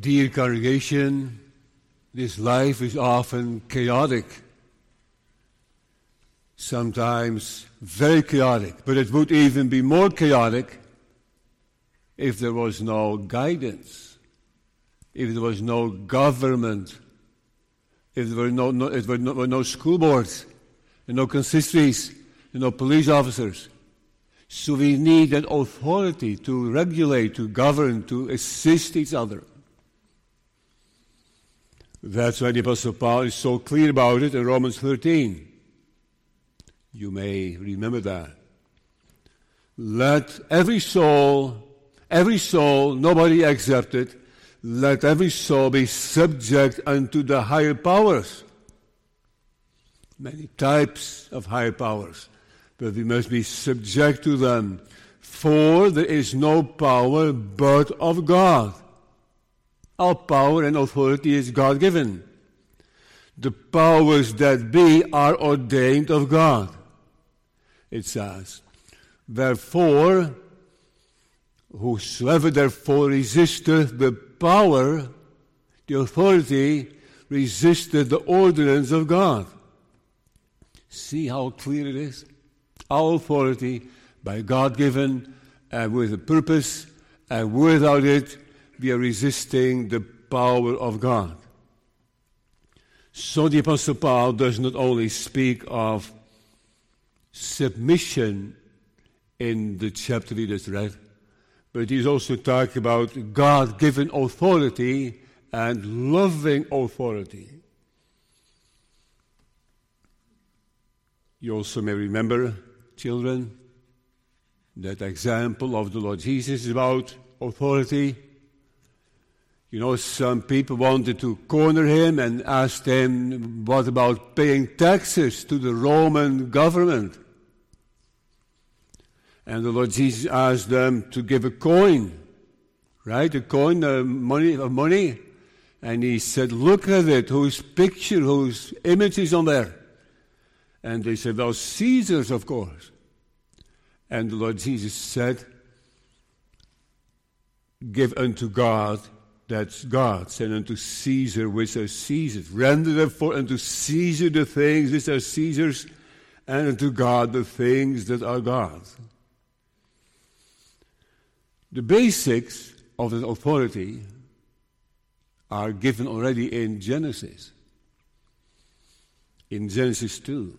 Dear congregation, this life is often chaotic, sometimes very chaotic, but it would even be more chaotic if there was no guidance, if there was no government, if there were no, no, if there were no, school boards, and no consistories, and no police officers. So we need an authority to regulate, to govern, to assist each other. That's why the Apostle Paul is so clear about it in Romans 13. You may remember that. Let every soul, every soul, nobody accepted, let every soul be subject unto the higher powers. Many types of higher powers, but we must be subject to them. For there is no power but of God. All power and authority is God given. The powers that be are ordained of God. It says, Therefore, whosoever therefore resisteth the power, the authority, resisted the ordinance of God. See how clear it is? Our authority, by God given, and with a purpose, and without it, we are resisting the power of God. So the Apostle Paul does not only speak of submission in the chapter we just read, but he's also talking about God given authority and loving authority. You also may remember, children, that example of the Lord Jesus about authority. You know, some people wanted to corner him and asked him, what about paying taxes to the Roman government? And the Lord Jesus asked them to give a coin, right? A coin, of money, of money. And he said, look at it, whose picture, whose image is on there? And they said, well, Caesar's, of course. And the Lord Jesus said, give unto God, that's God's, and unto Caesar, which are Caesar's. Render therefore unto Caesar the things which are Caesar's, and unto God the things that are God's. The basics of the authority are given already in Genesis. In Genesis 2.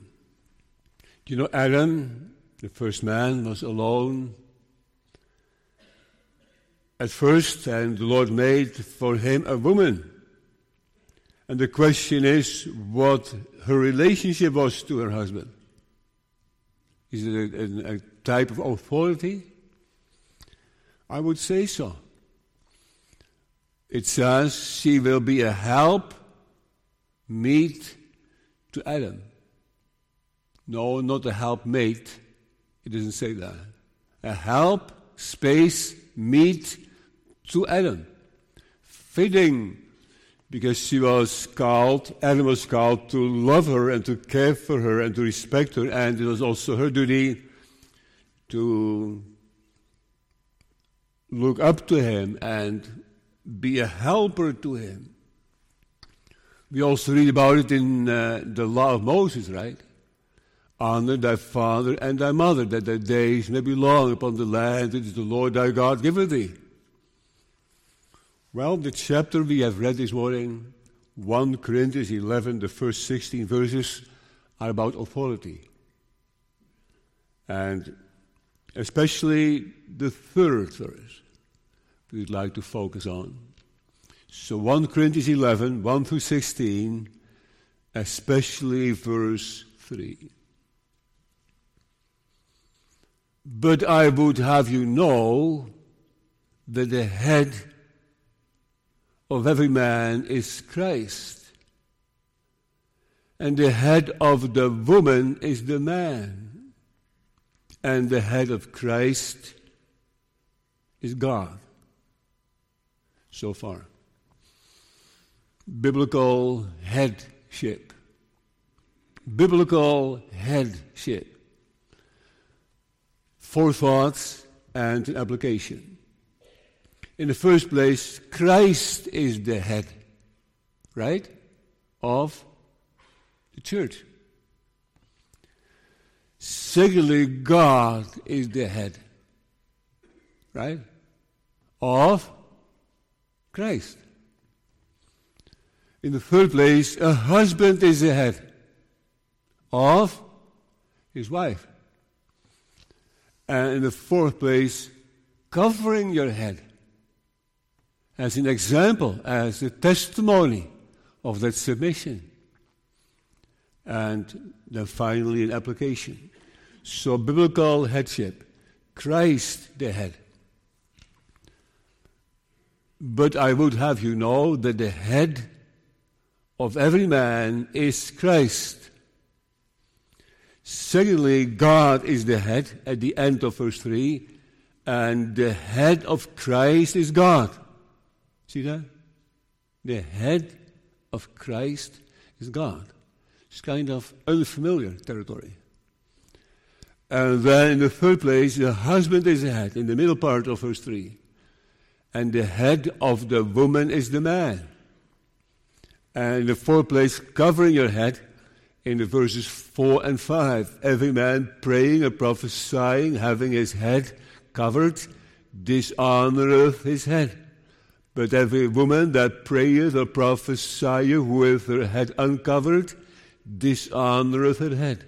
You know, Adam, the first man, was alone at first, and the Lord made for him a woman. And the question is what her relationship was to her husband. Is it a, a, a type of authority? I would say so. It says she will be a help meet to Adam. No, not a helpmate. It doesn't say that. A help, space, meet to Adam. Fitting because she was called, Adam was called to love her and to care for her and to respect her, and it was also her duty to look up to him and be a helper to him. We also read about it in uh, the law of Moses, right? Honor thy father and thy mother, that thy days may be long upon the land which the Lord thy God giveth thee. Well, the chapter we have read this morning, 1 Corinthians 11, the first 16 verses, are about authority. And especially the third verse we'd like to focus on. So 1 Corinthians 11, 1 through 16, especially verse 3. But I would have you know that the head of every man is Christ, and the head of the woman is the man, and the head of Christ is God so far. Biblical headship. Biblical headship. Four thoughts and an application. In the first place, Christ is the head, right, of the church. Secondly, God is the head, right, of Christ. In the third place, a husband is the head of his wife. And in the fourth place, covering your head as an example, as a testimony of that submission. And then finally, an application. So, biblical headship Christ the head. But I would have you know that the head of every man is Christ. Secondly, God is the head at the end of verse 3, and the head of Christ is God. See that? The head of Christ is God. It's kind of unfamiliar territory. And then in the third place, the husband is the head, in the middle part of verse 3. And the head of the woman is the man. And in the fourth place, covering your head, in the verses 4 and 5. Every man praying and prophesying, having his head covered, dishonoreth his head. But every woman that prayeth or prophesieth with her head uncovered, dishonoreth her head.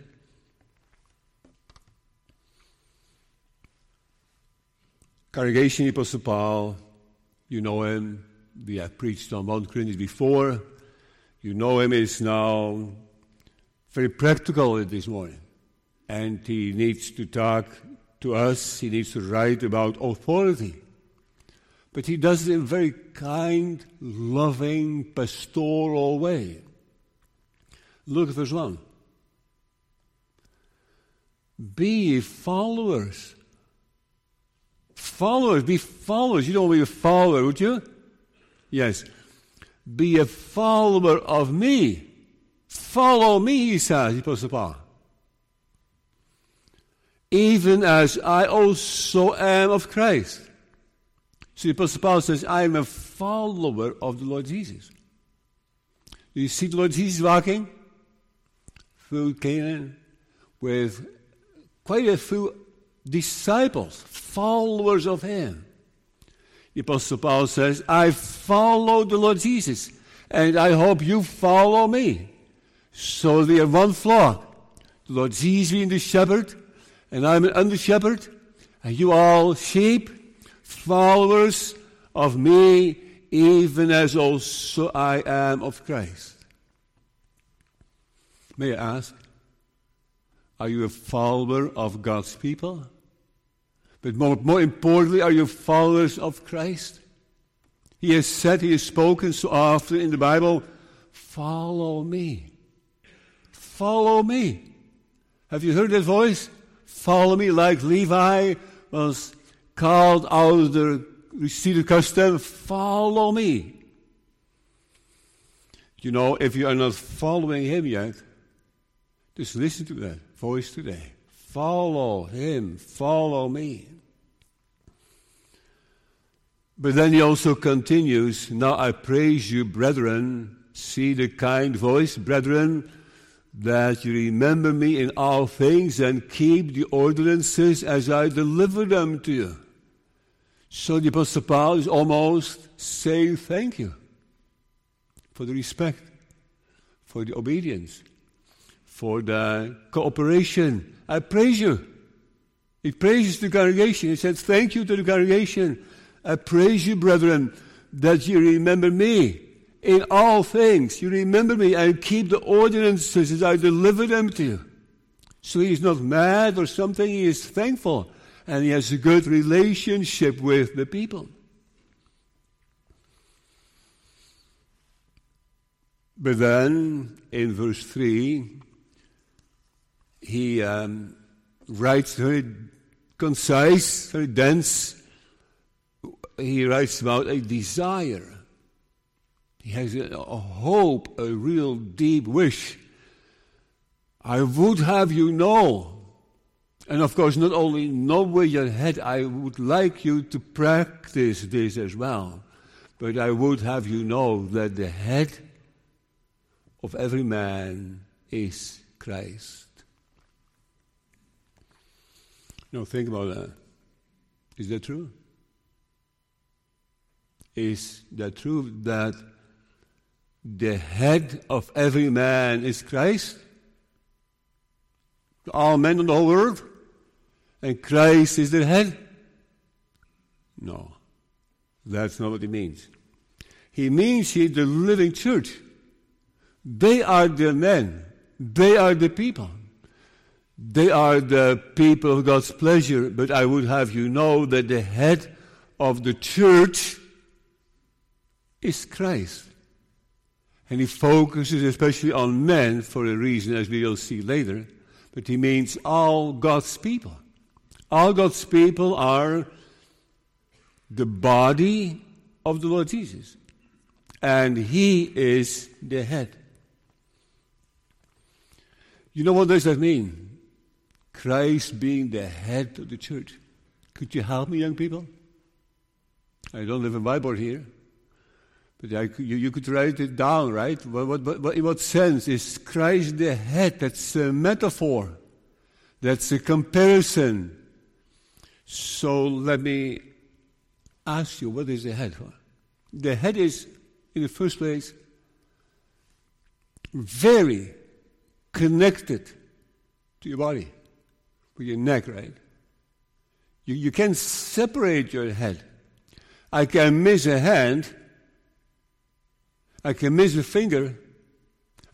Congregation Apostle Paul, you know him. We have preached on 1 Corinthians before. You know him is now very practical this morning. And he needs to talk to us, he needs to write about authority. But he does it in a very kind, loving, pastoral way. Look at verse 1. Be followers. Followers, be followers. You don't want to be a follower, would you? Yes. Be a follower of me Follow me, he says, Apostle Paul. Even as I also am of Christ. So the Apostle Paul says, I am a follower of the Lord Jesus. Do you see the Lord Jesus walking through Canaan with quite a few disciples, followers of him? The Apostle Paul says, I follow the Lord Jesus, and I hope you follow me. So they are one flock. The Lord Jesus being the shepherd, and I'm an under shepherd, and you all sheep, followers of me, even as also I am of Christ. May I ask, are you a follower of God's people? But more, more importantly, are you followers of Christ? He has said, he has spoken so often in the Bible, follow me. Follow me. Have you heard that voice? Follow me, like Levi was called out of the received custom. Follow me. You know, if you are not following him yet, just listen to that voice today. Follow him. Follow me. But then he also continues, Now I praise you, brethren. See the kind voice, brethren that you remember me in all things and keep the ordinances as I deliver them to you. So the Apostle Paul is almost saying thank you for the respect, for the obedience, for the cooperation. I praise you. He praises the congregation. He says, Thank you to the congregation. I praise you, brethren, that you remember me in all things. You remember me and keep the ordinances as I deliver them to you. So he is not mad or something, he is thankful and he has a good relationship with the people. But then in verse 3, he um, writes very concise, very dense. He writes about a desire he has a, a hope, a real deep wish. I would have you know, And of course, not only know where your head, I would like you to practice this as well. But I would have you know that the head of every man is Christ. Now think about that. Is that true? Is that true that the head of every man is Christ? All men in the whole world? And Christ is their head? No. That's not what he means. He means here the living church. They are the men. They are the people. They are the people of God's pleasure. But I would have you know that the head of the church is Christ. And he focuses especially on men for a reason, as we will see later. But he means all God's people. All God's people are the body of the Lord Jesus. And he is the head. You know what does that mean? Christ being the head of the church. Could you help me, young people? I don't have a Bible here. But I, you, you, could write it down, right? What, what, what, in what sense is Christ the head? That's a metaphor. That's a comparison. So let me ask you, what is the head for? The head is, in the first place, very connected to your body, with your neck, right? You, you can separate your head. I can miss a hand, I can miss a finger,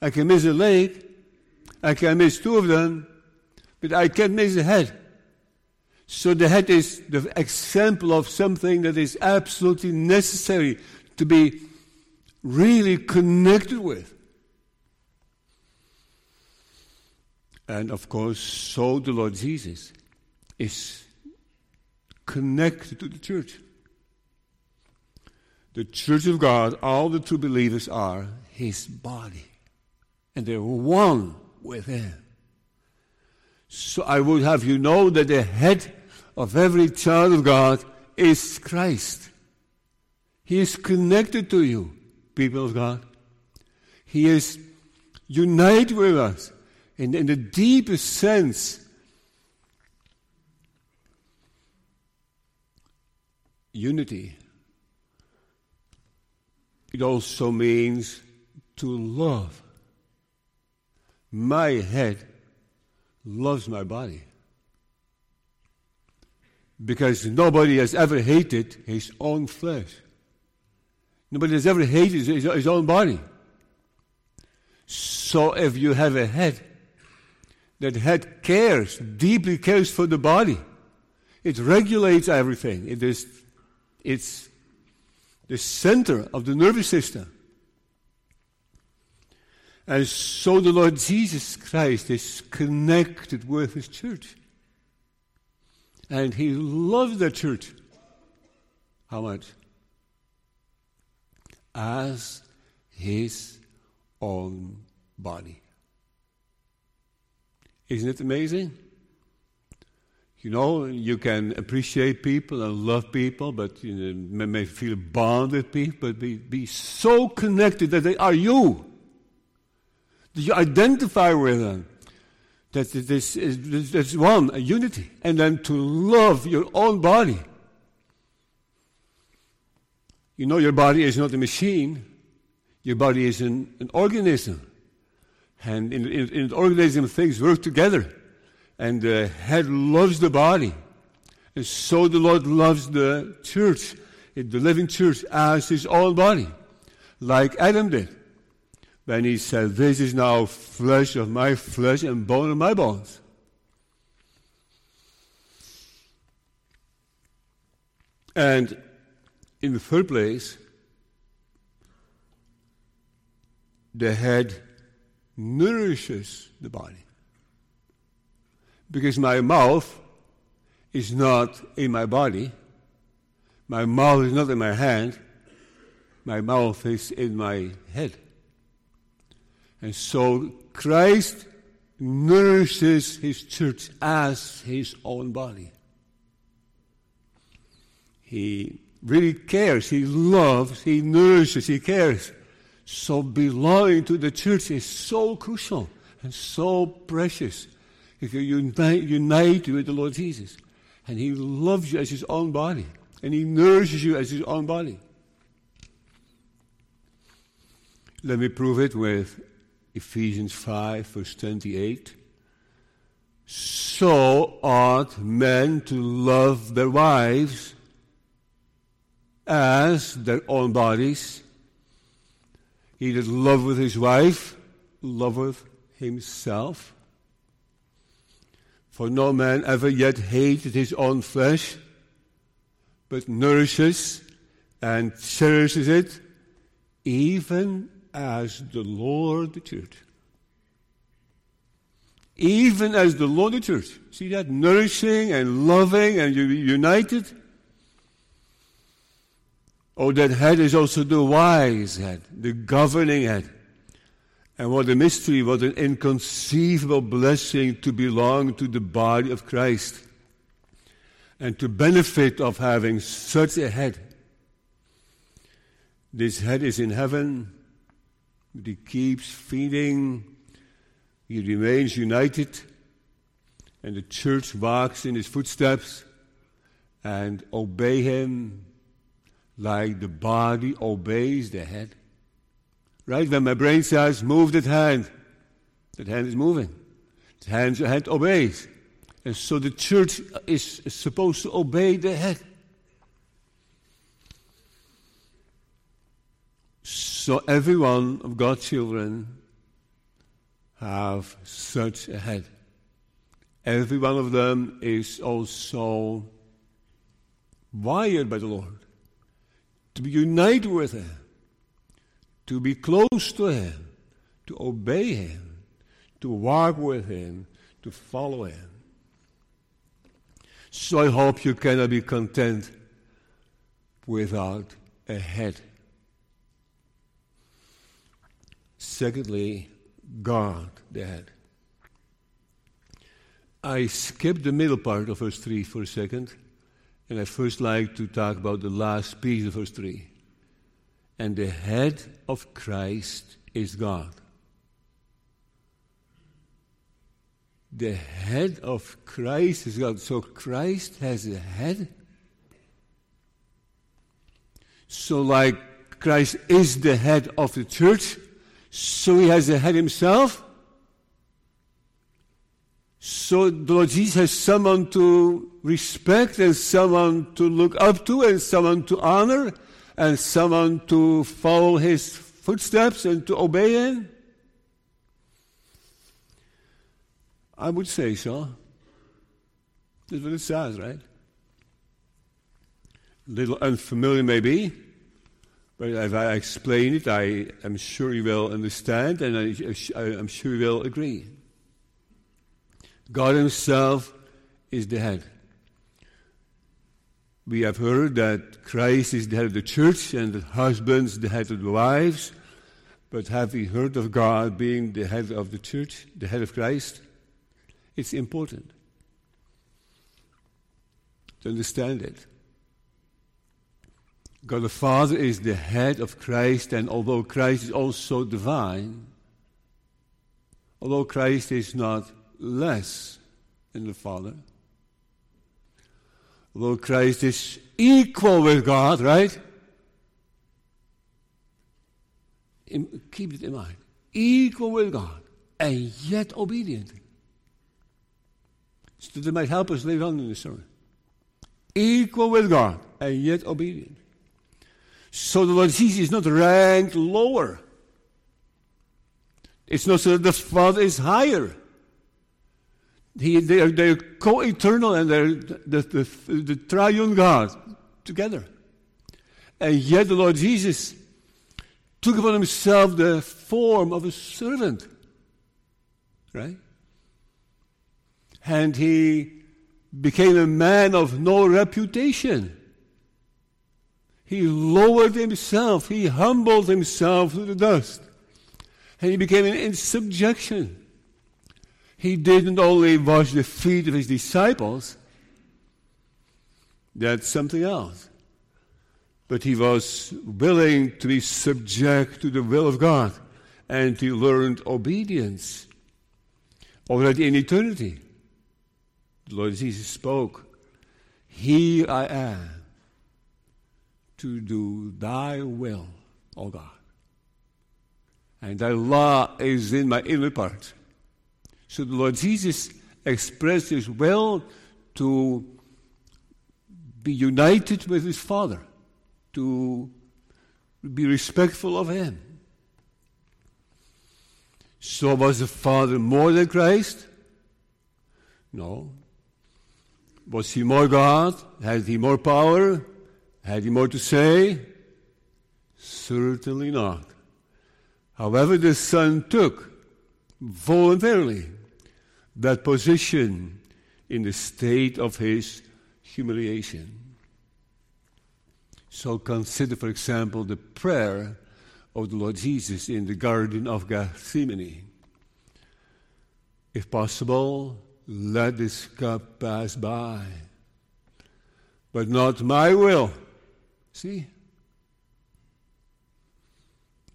I can miss a leg, I can miss two of them, but I can't miss a head. So the head is the example of something that is absolutely necessary to be really connected with. And of course, so the Lord Jesus is connected to the church. The church of God, all the true believers are his body. And they're one with him. So I would have you know that the head of every child of God is Christ. He is connected to you, people of God. He is united with us in, in the deepest sense. Unity. It also means to love. My head loves my body because nobody has ever hated his own flesh. Nobody has ever hated his, own body. So if you have a head, that head cares, deeply cares for the body. It regulates everything. It is, it's the center of the nervous system. And so the Lord Jesus Christ is connected with his church. And he loved the church. How much? As his own body. Isn't it amazing? You know, you can appreciate people and love people, but you know, may feel bonded with people, but be, be so connected that they are you. That you identify with them. That this is there's one, a unity. And then to love your own body. You know, your body is not a machine, your body is an, an organism. And in, in, in organism, things work together. And the head loves the body. And so the Lord loves the church, the living church, as his own body, like Adam did. When he said, This is now flesh of my flesh and bone of my bones. And in the third place, the head nourishes the body. Because my mouth is not in my body, my mouth is not in my hand, my mouth is in my head. And so Christ, nourishes his church as his own body. He really cares, he loves, he nourishes, he cares. So belonging to the church is so crucial and so precious. If you unite, unite with the Lord Jesus, and he loves you as his own body, and he nourishes you as his own body. Let me prove it with Ephesians 5, verse 28. So ought men to love their wives as their own bodies. He that loveth his wife loveth himself. For no man ever yet hated his own flesh, but nourishes and cherishes it, even as the Lord the church. Even as the Lord the church. See that? Nourishing and loving and united. Oh, that head is also the wise head, the governing head. And what a mystery, what an inconceivable blessing to belong to the body of Christ and to benefit of having such a head. This head is in heaven, but he keeps feeding, he remains united, and the church walks in his footsteps and obey him like the body obeys the head. Right? When my brain says, move that hand, that hand is moving. The hand, the hand obeys. And so the church is supposed to obey the head. So every one of God's children have such a head. Every one of them is also wired by the Lord to be united with Him, to be close to Him, to obey Him, to walk with Him, to follow Him. So I hope you cannot be content without a head. Secondly, God Dad. I skipped the middle part of verse 3 for a second and I first like to talk about the last piece of verse 3. And the head of Christ is God. The head of Christ is God. So Christ has a head. So, like Christ is the head of the church, so he has a head himself. So the Lord Jesus has someone to respect and someone to look up to and someone to honor and someone to follow his footsteps and to obey him? I would say so. That's what it says, right? A little unfamiliar, maybe, but if I explain it, I am sure you will understand and I, am sure you will agree. God Himself is the head. We have heard that Christ is the head of the church and that husbands the head of the wives. But have we heard of God being the head of the church, the head of Christ? It's important to understand it. God the Father is the head of Christ, and although Christ is also divine, although Christ is not less than the Father. Although Christ is equal with God, right? Keep it in mind. Equal with God, and yet obedient. So that might help us later on in the sermon. Equal with God, and yet obedient. So the Lord Jesus is not ranked lower. It's not so that the Father is higher. He, they are they're co-eternal and they're the, the, the triune God together. And yet the Lord Jesus took upon himself the form of a servant. Right? And he became a man of no reputation. He lowered himself, he humbled himself to the dust, and he became in subjection. He didn't only wash the feet of his disciples, that's something else. But he was willing to be subject to the will of God and he learned obedience already in eternity. The Lord Jesus spoke, Here I am to do thy will, O God. And thy law is in my inner part. So the Lord Jesus expressed his will to be united with his Father, to be respectful of him. So was the Father more than Christ? No. Was he more God? Had he more power? Had he more to say? Certainly not. However, the Son took voluntarily that position in the state of his humiliation. So consider, for example, the prayer of the Lord Jesus in the Garden of Gethsemane. If possible, let this cup pass by. But not my will. See?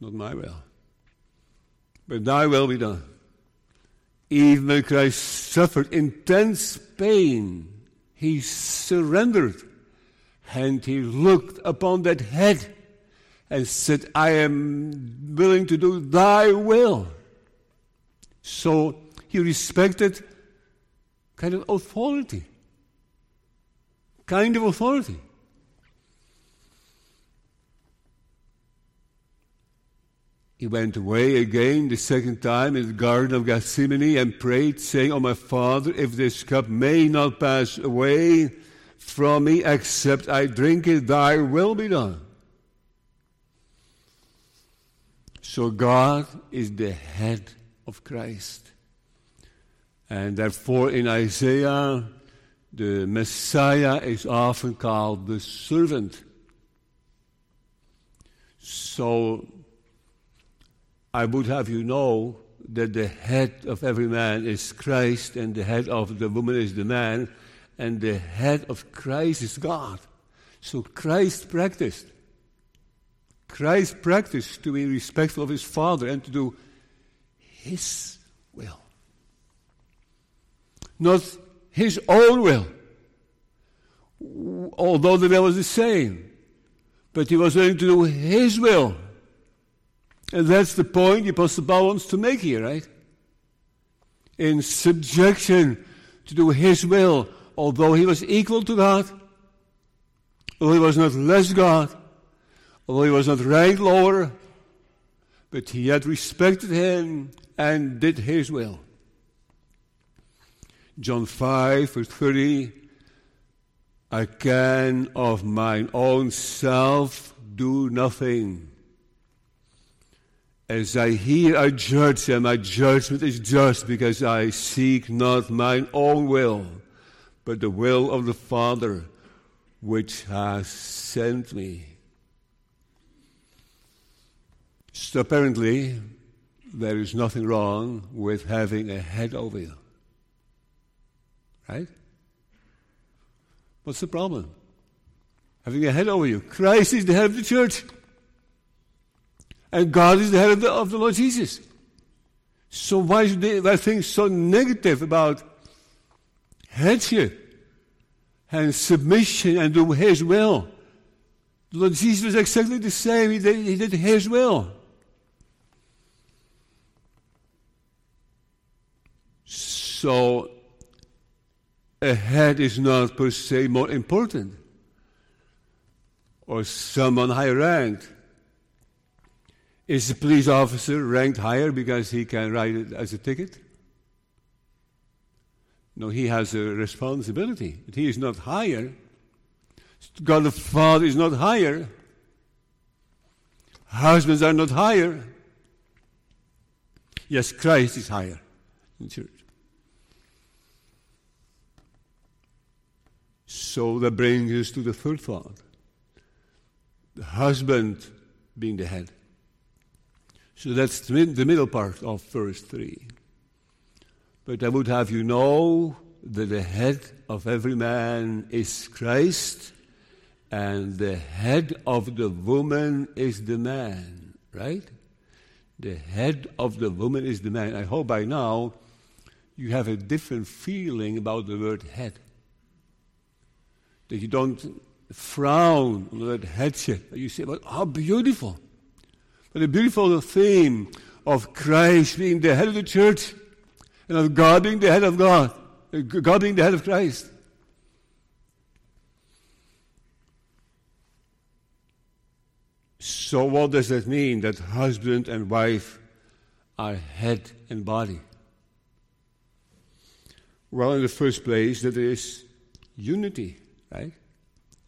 Not my will. But thy will be done. Even when Christ suffered intense pain, he surrendered and he looked upon that head and said, I am willing to do thy will. So he respected kind of authority. Kind of authority. He went away again the second time in the Garden of Gethsemane and prayed, saying, Oh, my Father, if this cup may not pass away from me except I drink it, thy will be done. So God is the head of Christ. And therefore, in Isaiah, the Messiah is often called the servant. So, I would have you know that the head of every man is Christ, and the head of the woman is the man, and the head of Christ is God. So, Christ practiced Christ practiced to be respectful of his Father and to do his will. Not his own will, although the will was the same. But he was willing to do his will. And that's the point the Apostle Paul wants to make here, right? In subjection to do his will, although he was equal to God, although he was not less God, Although he was not ranked lower, but he had respected him and did his will. John 5, verse 30 I can of mine own self do nothing. As I hear, I judge, and my judgment is just because I seek not mine own will, but the will of the Father which has sent me. So apparently, there is nothing wrong with having a head over you. Right? What's the problem? Having a head over you. Christ is the head of the church. And God is the head of the, of the Lord Jesus. So why should they, they think so negative about headship and submission and do His will? The Lord Jesus was exactly the same. He did, he did His will. So, a head is not per se more important, or someone higher ranked. Is the police officer ranked higher because he can write it as a ticket? No, he has a responsibility, but he is not higher. God the Father is not higher. Husbands are not higher. Yes, Christ is higher in church. So that brings us to the third thought the husband being the head. So that's the middle part of verse 3. But I would have you know that the head of every man is Christ, and the head of the woman is the man, right? The head of the woman is the man. I hope by now you have a different feeling about the word head. That you don't frown on the word headship. You say, well, how beautiful. But the beautiful theme of Christ being the head of the church and of God being the head of God, uh, God being the head of Christ. So, what does that mean that husband and wife are head and body? Well, in the first place, that is unity, right?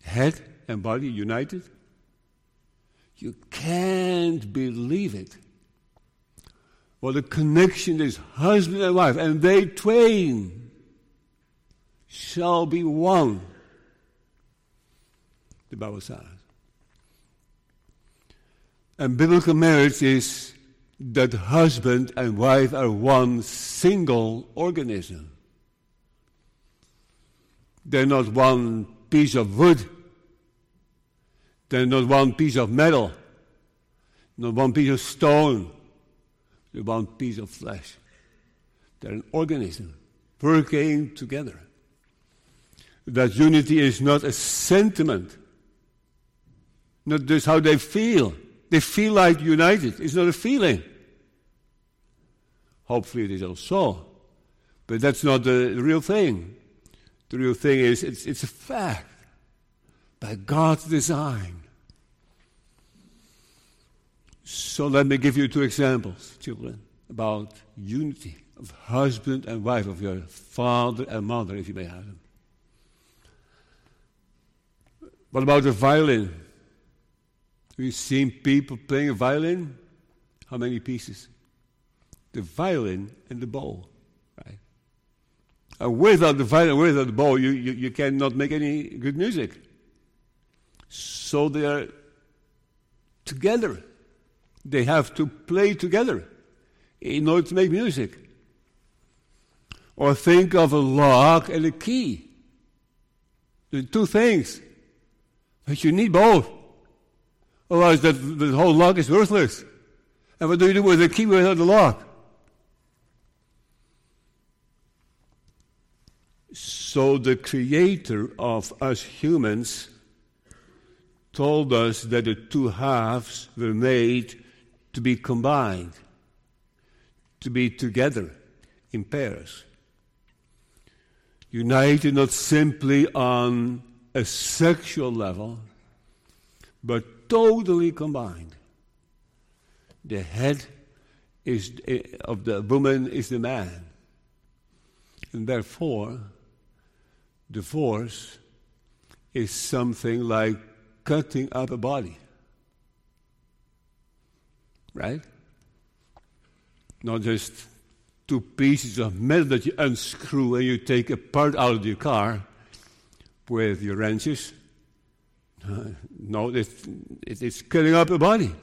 Head and body united. You can't believe it. Well, the connection is husband and wife, and they twain shall be one. The Bible says. And biblical marriage is that husband and wife are one single organism. They're not one piece of wood. They're not one piece of metal. Not one piece of stone. They're one piece of flesh. They're an organism working together. That unity is not a sentiment, not just how they feel. They feel like united. It's not a feeling. Hopefully, it is also. But that's not the real thing. The real thing is it's, it's a fact by God's design. So let me give you two examples, children, about unity of husband and wife, of your father and mother, if you may have them. What about the violin? We've seen people playing a violin. How many pieces? The violin and the bow, right? And without the violin, without the bow, you, you, you cannot make any good music. So they are together. They have to play together in order to make music. Or think of a lock and a key. The two things. But you need both. Otherwise, the, whole lock is worthless. And what do you do with the key without the lock? So, the creator of us humans told us that the two halves were made to be combined, to be together in pairs. United not simply on a sexual level, but totally combined. The head is, eh, of the woman is the man. And therefore, divorce is something like cutting up a body. Right? Not just two pieces of metal that you unscrew and you take a part out of your car with your wrenches no, it's, it's cutting up a body.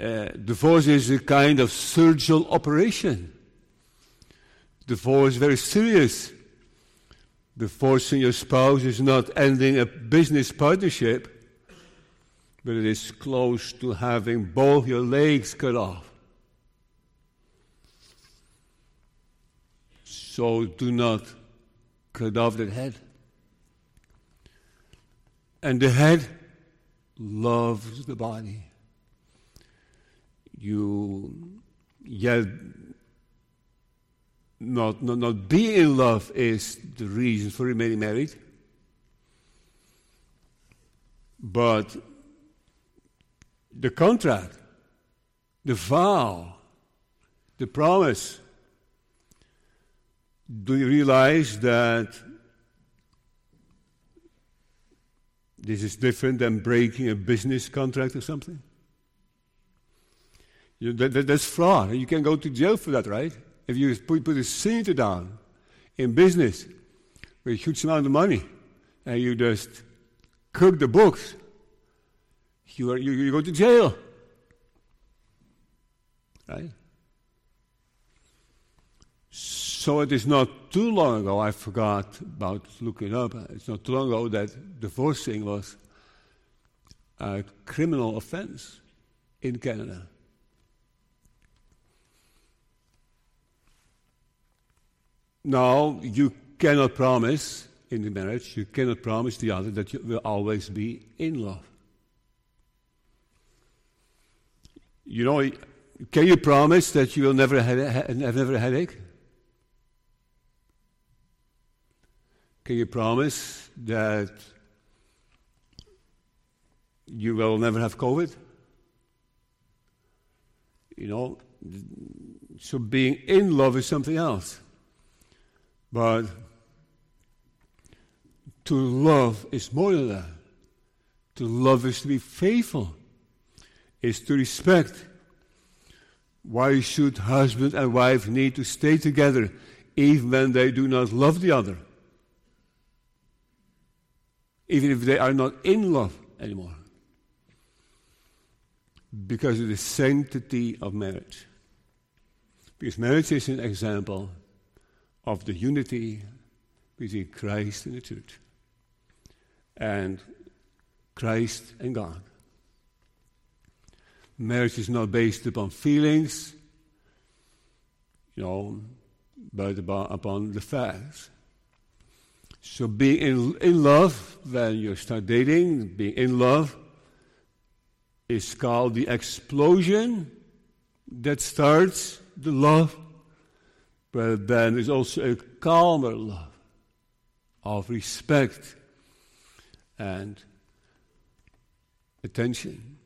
Uh, divorce is a kind of surgical operation. Divorce is very serious. Divorcing your spouse is not ending a business partnership, but it is close to having both your legs cut off. So do not cut off that head. And the head loves the body. You, yet, not, not, not being in love is the reason for remaining married. But the contract, the vow, the promise, do you realize that This is different than breaking a business contract or something. You, that, that, that's fraud. You can go to jail for that, right? If you put, put a signature down in business with a huge amount of money and you just cook the books, you, are, you, go to jail. Right? So it is not too long ago, I forgot about looking up, it's not too long ago that divorcing was a criminal offense in Canada. Now, you cannot promise in the marriage, you cannot promise the other that you will always be in love. You know, can you promise that you will never have, never a headache? Can you promise that you will never have COVID? You know, so being in love is something else. But to love is more than that. To love is to be faithful, is to respect. Why should husband and wife need to stay together even when they do not love the other? Even if they are not in love anymore. Because of the sanctity of marriage. Because marriage is an example of the unity between Christ and the church, and Christ and God. Marriage is not based upon feelings, you know, but about, upon the facts. So being in, in love, when you start dating, being in love is called the explosion that starts the love but then there's also a calmer love of respect and attention.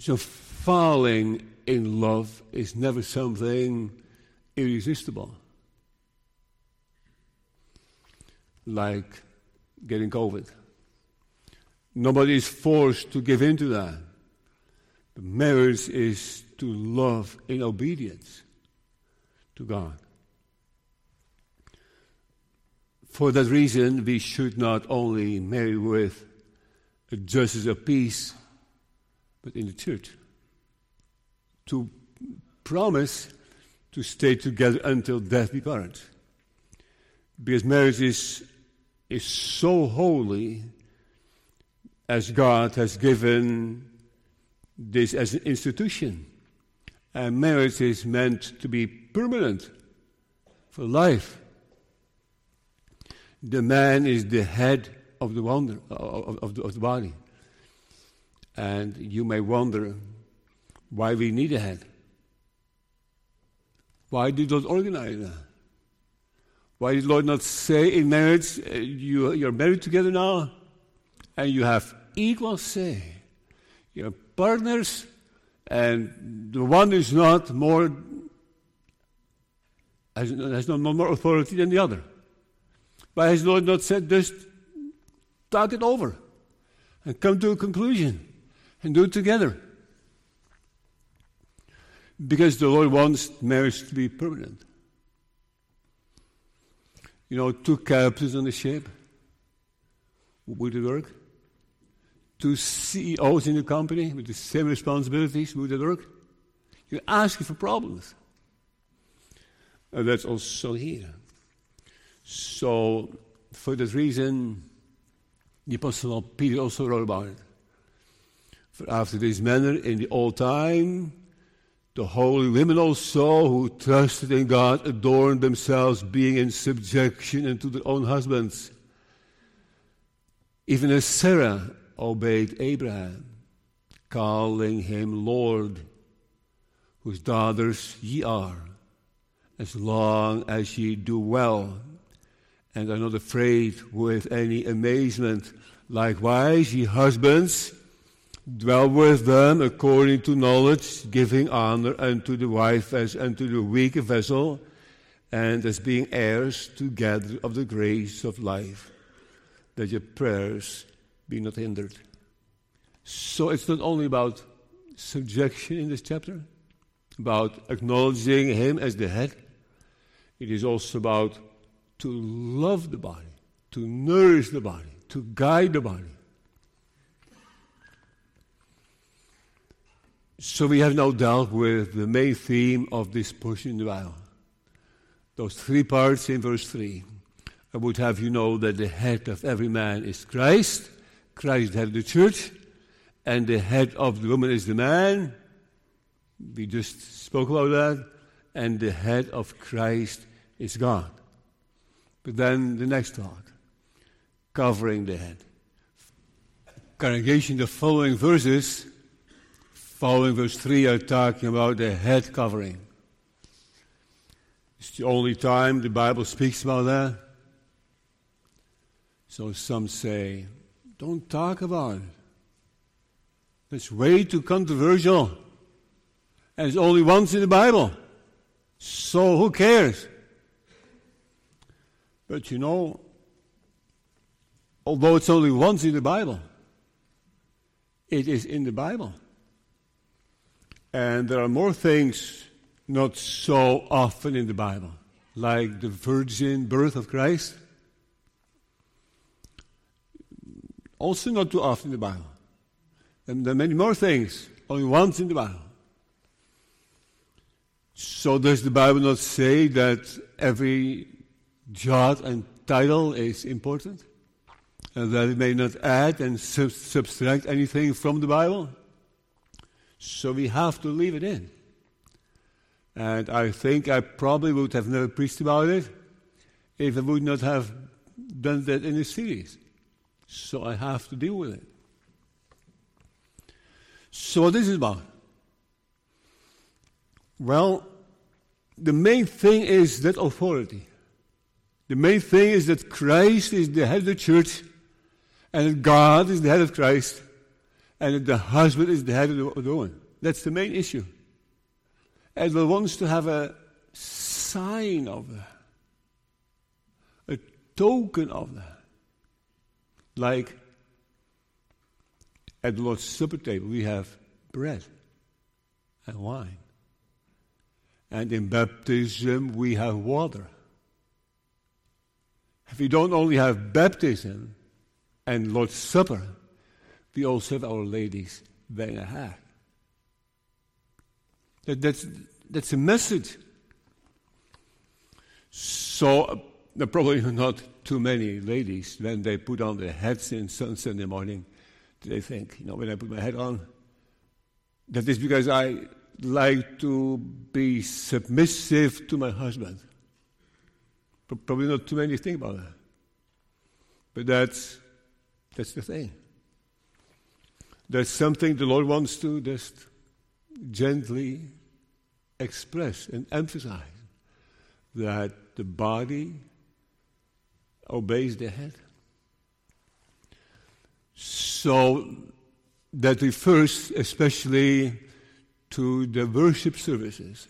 So, falling in love is never something irresistible, like getting COVID. Nobody is forced to give in to that. The marriage is to love in obedience to God. For that reason, we should not only marry with justice of peace, but in the church. To promise to stay together until death be part. Because marriage is, is so holy as God has given this as an institution. And marriage is meant to be permanent for life. The man is the head of the wonder of, of, of the body. And you may wonder why we need a head. Why did God organize that? Why did Lord not say in marriage, uh, you, you're married together now, and you have equal say? You're partners and the one is not more, has, has no more authority than the other. But has Lord not said, just talk it over and come to a conclusion and do it together? Because the Lord wants marriage to be permanent. You know, two captains on the ship. Would it work? two CEOs in the company with the same responsibilities, would that work? You're asking for problems. And that's also here. So, for that reason, the Apostle Peter also wrote about it. For after this manner, in the old time, the holy women also who trusted in God adorned themselves, being in subjection unto their own husbands. Even as Sarah obeyed Abraham, calling him Lord, whose daughters ye are, as long as ye do well, and are not afraid with any amazement. Likewise, ye husbands, dwell with them according to knowledge, giving honor unto the wife as unto the weak vessel, and as being heirs together of the grace of life, that your prayers be not hindered. So it's not only about subjection in this chapter, about acknowledging Him as the head, it is also about to love the body, to nourish the body, to guide the body. So we have now dealt with the main theme of this portion in the Bible. Those three parts in verse 3. I would have you know that the head of every man is Christ, Christ head of the church, and the head of the woman is the man. We just spoke about that. And the head of Christ is God. But then the next thought covering the head. Congregation, the following verses, following verse 3, are talking about the head covering. It's the only time the Bible speaks about that. So some say, don't talk about it. It's way too controversial. And it's only once in the Bible. So who cares? But you know, although it's only once in the Bible, it is in the Bible. And there are more things not so often in the Bible, like the virgin birth of Christ. Also, not too often in the Bible. And there are many more things, only once in the Bible. So, does the Bible not say that every jot and tittle is important? And that it may not add and sub- subtract anything from the Bible? So, we have to leave it in. And I think I probably would have never preached about it if I would not have done that in a series. So I have to deal with it. So what is it about? Well, the main thing is that authority. The main thing is that Christ is the head of the church, and God is the head of Christ, and the husband is the head of the, woman. That's the main issue. We wants to have a sign of that, a token of that. Like at the Lord's Supper table, we have bread and wine. And in baptism, we have water. If we don't only have baptism and Lord's Supper, we also have Our Lady's Wedding Haag. That, that's, that's a message. So, uh, there are probably not too many ladies, when they put on their hats in Sunday morning, they think, you know, when I put my hat on, that is because I like to be submissive to my husband. Probably not too many think about that. But that's, that's the thing. That's something the Lord wants to just gently express and emphasize that the body obeys the head. So that refers especially to the worship services,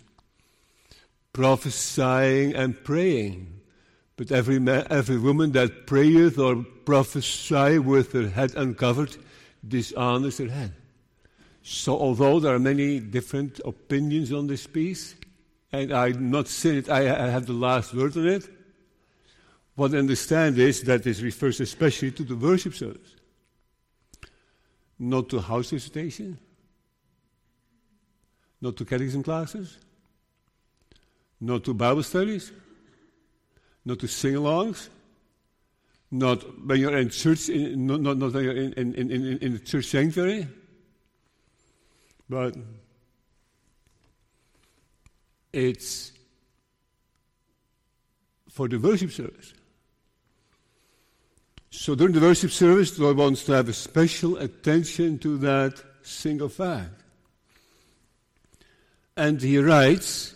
prophesying and praying. But every, man, every woman that prayeth or prophesies with her head uncovered dishonors her had. So, although there are many different opinions on this piece, and I'm not saying it, I, I have the last word on it, what I understand is that this refers especially to the worship service, not to house visitation, not to catechism classes, not to Bible studies, not to sing alongs, not when you're in church, in, not, not, when you're in, in, in, in the church sanctuary, but it's for the worship service. So during the worship service, the Lord wants to have a special attention to that single fact. And he writes,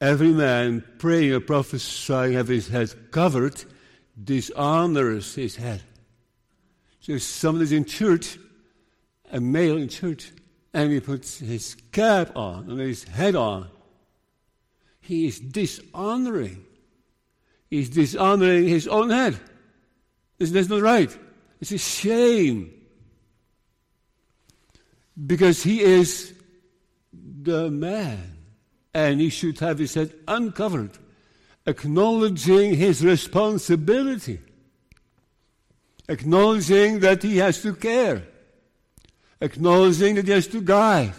Every man praying or prophesying have his head covered dishonors his head. So is in church, a male in church, and he puts his cap on and his head on, he is dishonoring. He's dishonoring his own head. This, that's not right. It's a shame. Because he is the man. And he should have his head uncovered, acknowledging his responsibility, acknowledging that he has to care, acknowledging that he has to guide,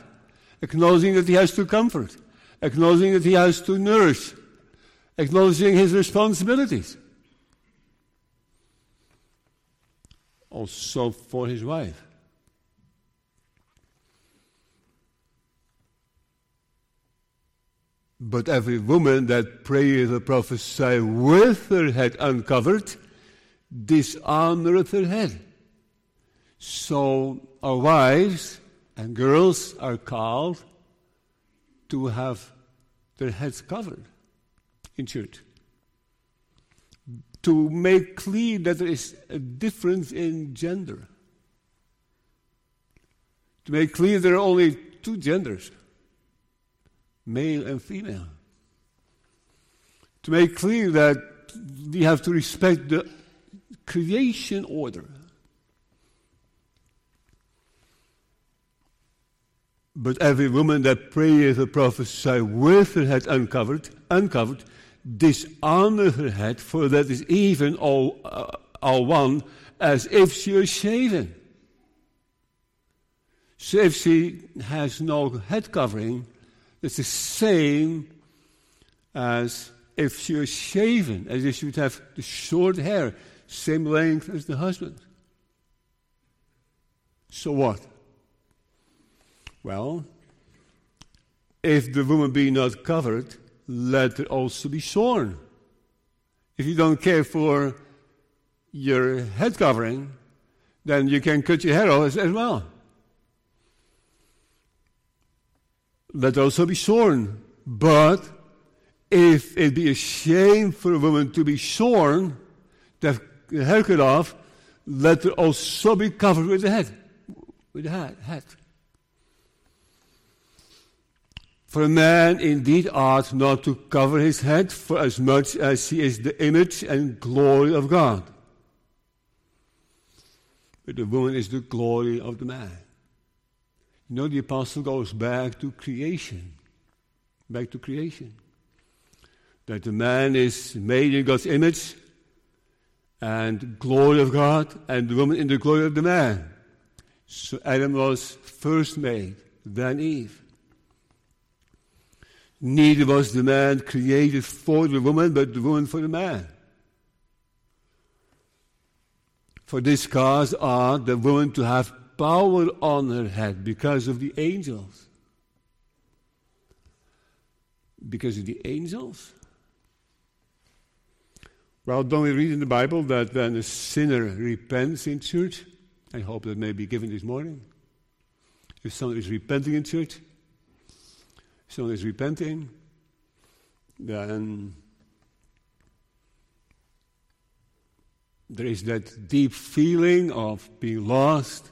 acknowledging that he has to comfort, acknowledging that he has to nourish, acknowledging his responsibilities. Also for his wife. But every woman that prayeth or prophesieth with her head uncovered dishonoreth her head. So our wives and girls are called to have their heads covered in church. To make clear that there is a difference in gender. To make clear there are only two genders male and female. To make clear that we have to respect the creation order. But every woman that prayeth or prophesieth with her head uncovered, uncovered, dishonor her head, for that is even all, uh, all one as if she were shaven. So if she has no head covering, it's the same as if she was shaven, as if she would have the short hair, same length as the husband. So what? Well, if the woman be not covered, let her also be shorn. If you don't care for your head covering, then you can cut your hair off as, as well. Let also be shorn. But if it be a shame for a woman to be shorn, to have hair cut off, let her also be covered with the head, with the hat. hat. For a man indeed ought not to cover his head for as much as he is the image and glory of God. But the woman is the glory of the man. You know, the apostle goes back to creation. Back to creation. That the man is made in God's image and glory of God, and the woman in the glory of the man. So Adam was first made, then Eve. Neither was the man created for the woman, but the woman for the man. For this cause are the woman to have power on her head because of the angels. Because of the angels? Well, don't we read in the Bible that when a sinner repents in church? I hope that may be given this morning. If someone is repenting in church, someone is repenting, then there is that deep feeling of being lost.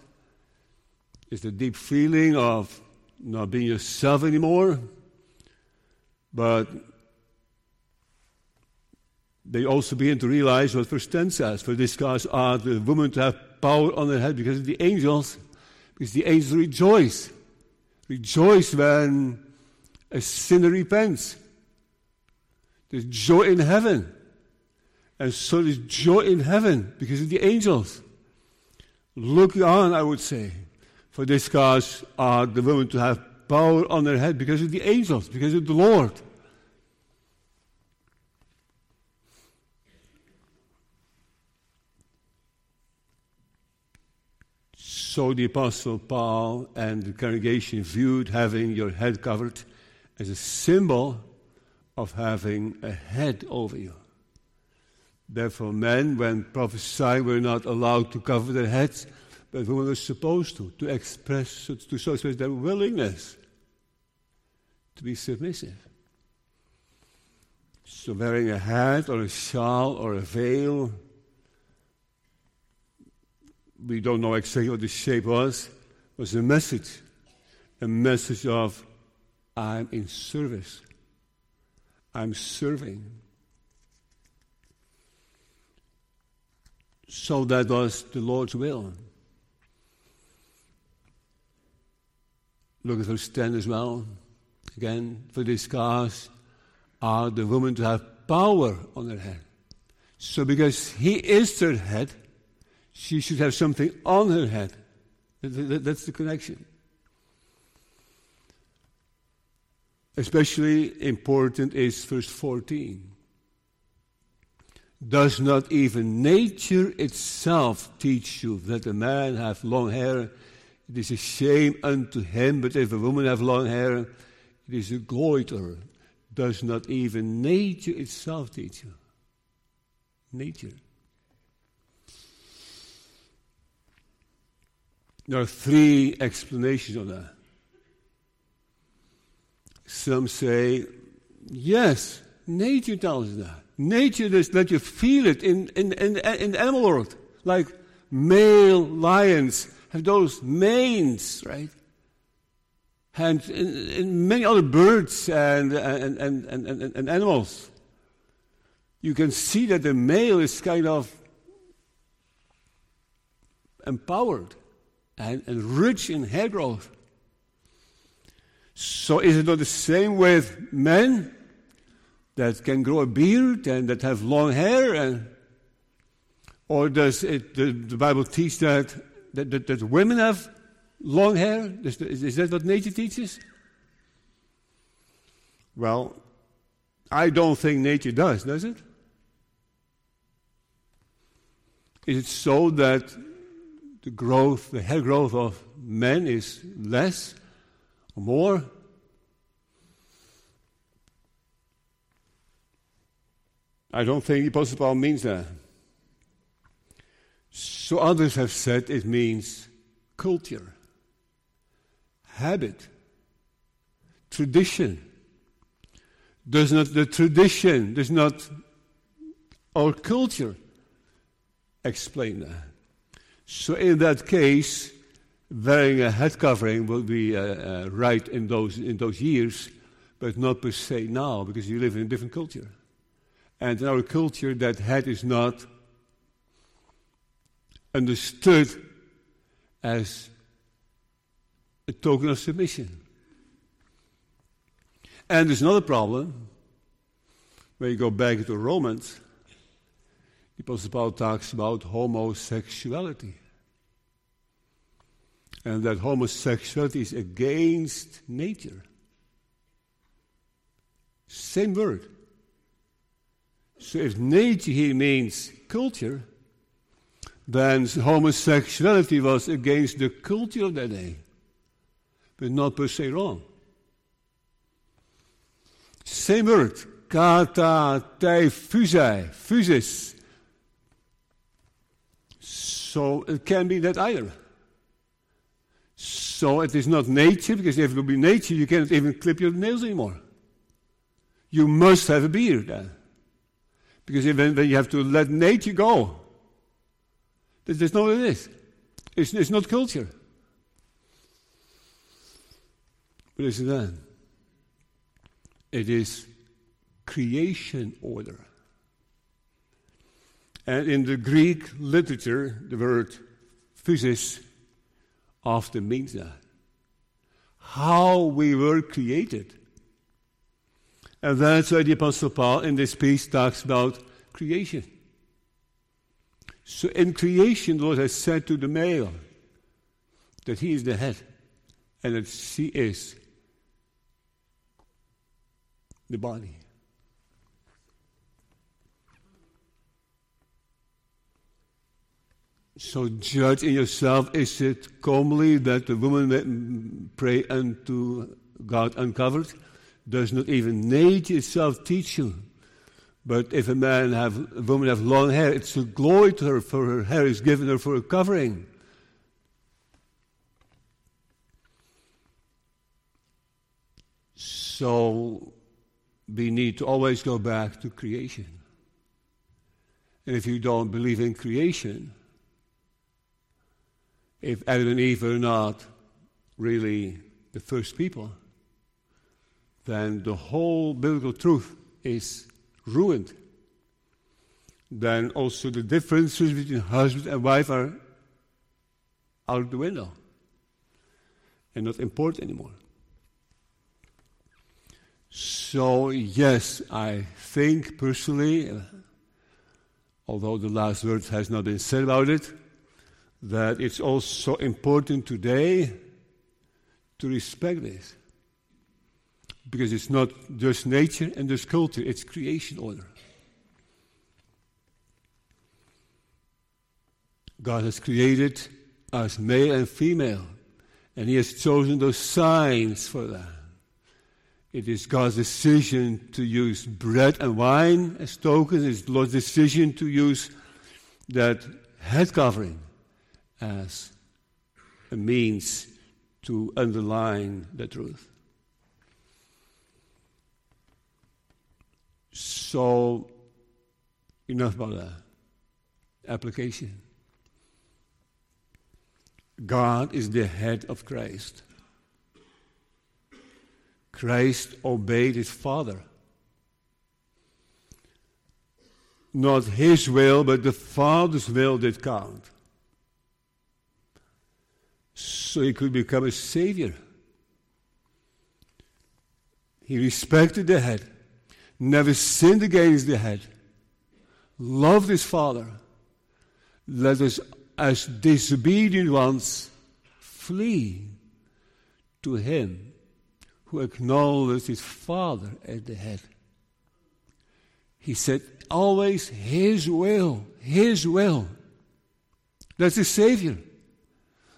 Is the deep feeling of not being yourself anymore. But they also begin to realize what verse 10 says. For this cause are the women to have power on their head because of the angels, because the angels rejoice. Rejoice when a sinner repents. There's joy in heaven. And so there's joy in heaven because of the angels. Look on, I would say. For this cause are the women to have power on their head because of the angels, because of the Lord. So the Apostle Paul and the congregation viewed having your head covered as a symbol of having a head over you. Therefore, men, when prophesying, were not allowed to cover their heads, but women were supposed to, to express, to show express their willingness to be submissive. So, wearing a hat or a shawl or a veil we don't know exactly what the shape was, was a message. A message of, I'm in service. I'm serving. So that was the Lord's will. Look at verse 10 as well. Again, for this cause are the women to have power on their head. So because he is their head, she should have something on her head. That's the connection. Especially important is verse 14. Does not even nature itself teach you that a man have long hair? It is a shame unto him, but if a woman have long hair, it is a glory to her. Does not even nature itself teach you? Nature. There are three explanations on that. Some say, yes, nature tells us that. Nature just let you feel it in, in, in, in the animal world. Like male lions have those manes, right? And in, many other birds and, and, and, and, and, and animals, you can see that the male is kind of empowered and, and rich in hair growth. So is it not the same with men that can grow a beard and that have long hair? And, or does it, the, the Bible teach that, that, that, that, women have long hair? Is, is that what nature teaches? Well, I don't think nature does, does it? Is it so that the growth, the hair growth of men is less or more? I don't think the Apostle Paul means that. So others have said it means culture, habit, tradition. Does not the tradition, does not our culture explain that? So in that case, wearing a head covering will be uh, uh, right in those, in those years, but not per se now, because you live in a different culture. And in our culture, that head is not understood as a token of submission. And there's another problem. When you go back to Romans, the Apostle Paul talks about homosexuality. And that homosexuality is against nature. Same word. So if nature here means culture, then homosexuality was against the culture of that day, but not per se wrong. Same word, kata te fusai, physis. So it can be that either. So it is not nature, because if it would be nature, you cannot even clip your nails anymore. You must have a beard then. Because then you have to let nature go. That's not what it is. It's, it's not culture. But is it then? It is creation order. And in the Greek literature, the word physis often means that. How we were created. And that's why the Apostle Paul in this piece talks about creation. So in creation, the Lord has said to the male that he is the head and that she is the body. So judge in yourself, is it comely that the woman pray unto God uncovered? Does not even nature itself teach you? But if a man have, a woman have long hair, it's a glory to her, for her hair is given her for a covering. So we need to always go back to creation. And if you don't believe in creation, if Adam and Eve are not really the first people, then the whole biblical truth is ruined. Then also the differences between husband and wife are out the window and not important anymore. So, yes, I think personally, uh, although the last word has not been said about it, that it's also important today to respect this. Because it's not just nature and just culture, it's creation order. God has created us male and female, and He has chosen those signs for that. It is God's decision to use bread and wine as tokens. It's Lord's decision to use that head covering as a means to underline the truth. So, enough about that. Application. God is the head of Christ. Christ obeyed his Father. Not his will, but the Father's will did count. So he could become a Savior. He respected the head, never sinned against the head, loved his Father. Let us as disobedient ones flee to him who acknowledged his father at the head. He said, always his will, his will. That's the Savior.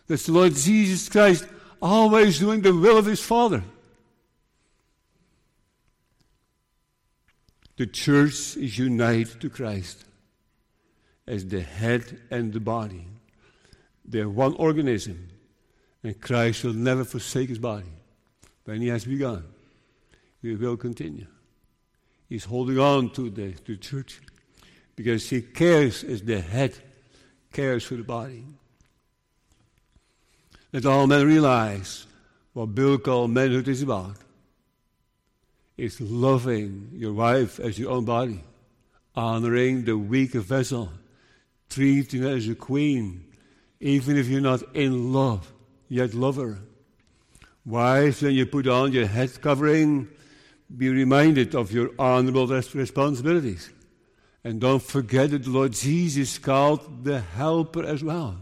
That's the Lord Jesus Christ, always doing the will of his Father. The church is united to Christ as the head and the body. They're one organism, and Christ will never forsake his body. When he has begun, he will continue. He's holding on to the, to the church because he cares as the head cares for the body. Let all men realize what biblical manhood is about. It's loving your wife as your own body, honoring the weaker vessel, treating her as a queen, even if you're not in love, yet love her. Wives, when you put on your head covering, be reminded of your honorable responsibilities. And don't forget that the Lord Jesus called the helper as well.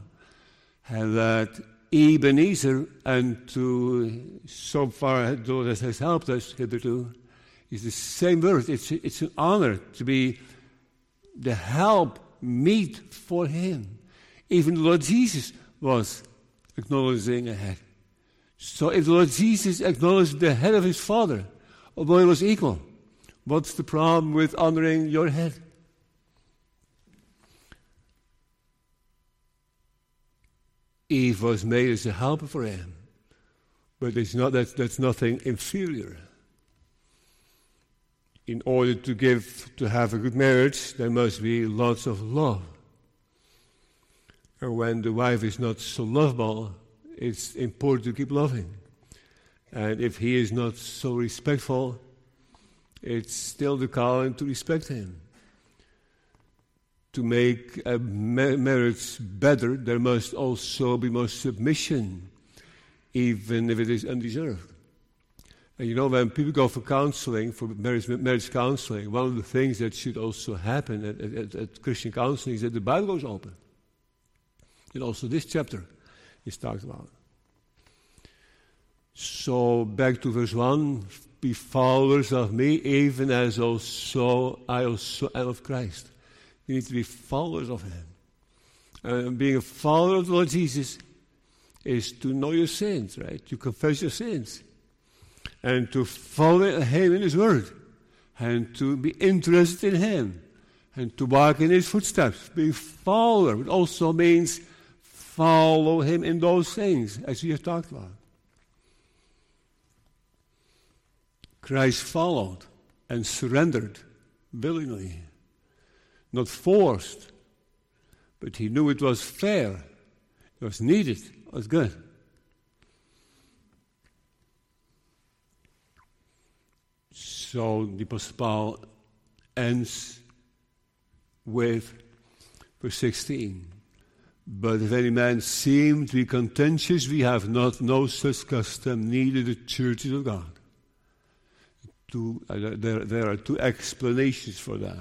And that Ebenezer, and to so far the Lord has helped us hitherto, is the same word. It's, it's an honor to be the help meet for him. Even the Lord Jesus was acknowledging a head. So if the Lord Jesus acknowledged the head of his Father, although he was equal, what's the problem with honoring your head? Eve was made as a helper for him, but it's not, that's, that's nothing inferior in order to give to have a good marriage, there must be lots of love. And when the wife is not so lovable, it's important to keep loving. And if he is not so respectful, it's still the calling to respect him. To make a marriage better, there must also be more submission, even if it is undeserved. And you know, when people go for counseling, for marriage, marriage counseling, one of the things that should also happen at, at, at Christian counseling is that the Bible goes open. And also this chapter is talked about. So back to verse 1 be followers of me, even as also I also am of Christ. You need to be followers of Him. And being a follower of the Lord Jesus is to know your sins, right? To confess your sins and to follow Him in His Word, and to be interested in Him, and to walk in His footsteps. Be follower it also means follow Him in those things, as we have talked about. Christ followed and surrendered willingly, not forced, but he knew it was fair, it was needed, it was good. So the Paul ends with verse 16. But if any man seem to be contentious, we have not no such custom, neither the churches of God. Two, uh, there, there are two explanations for that.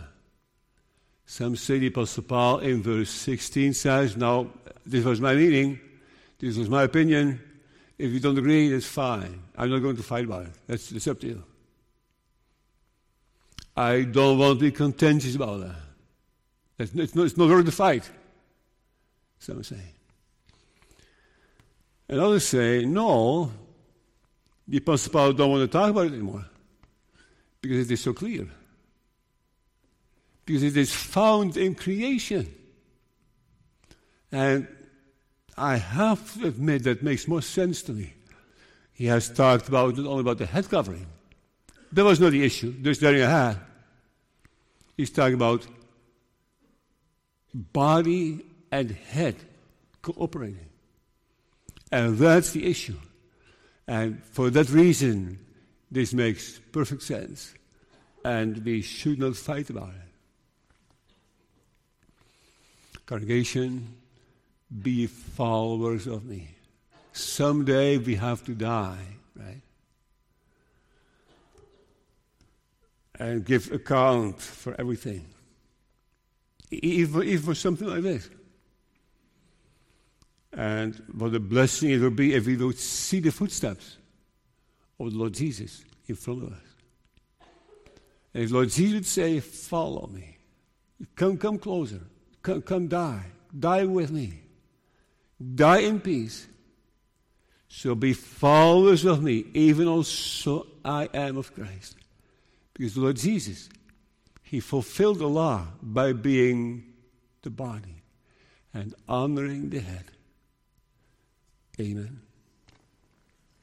Some say the Apostle Paul in verse 16 says, Now, this was my meaning, this was my opinion. If you don't agree, that's fine. I'm not going to fight about it. That's, that's up to you. I don't want to be contentious about that. It's, not, it's not worth the fight. Some say. And others say, no, the Apostle Paul don't want to talk about it anymore because it is so clear. Because it is found in creation. And I have to admit that makes more sense to me. He has talked about not only about the head covering. That was not the issue. There's there a hat. He's talking about body and head cooperating. And that's the issue. And for that reason, this makes perfect sense. And we should not fight about it. Congregation, be followers of me. Someday we have to die, right? And give account for everything. Even, even for something like this. And what a blessing it would be if we would see the footsteps of the Lord Jesus in front of us. And if Lord Jesus would say, Follow me, come, come closer, come, come die, die with me, die in peace. So be followers of me, even also I am of Christ. Because the Lord Jesus, He fulfilled the law by being the body and honoring the head. Amen.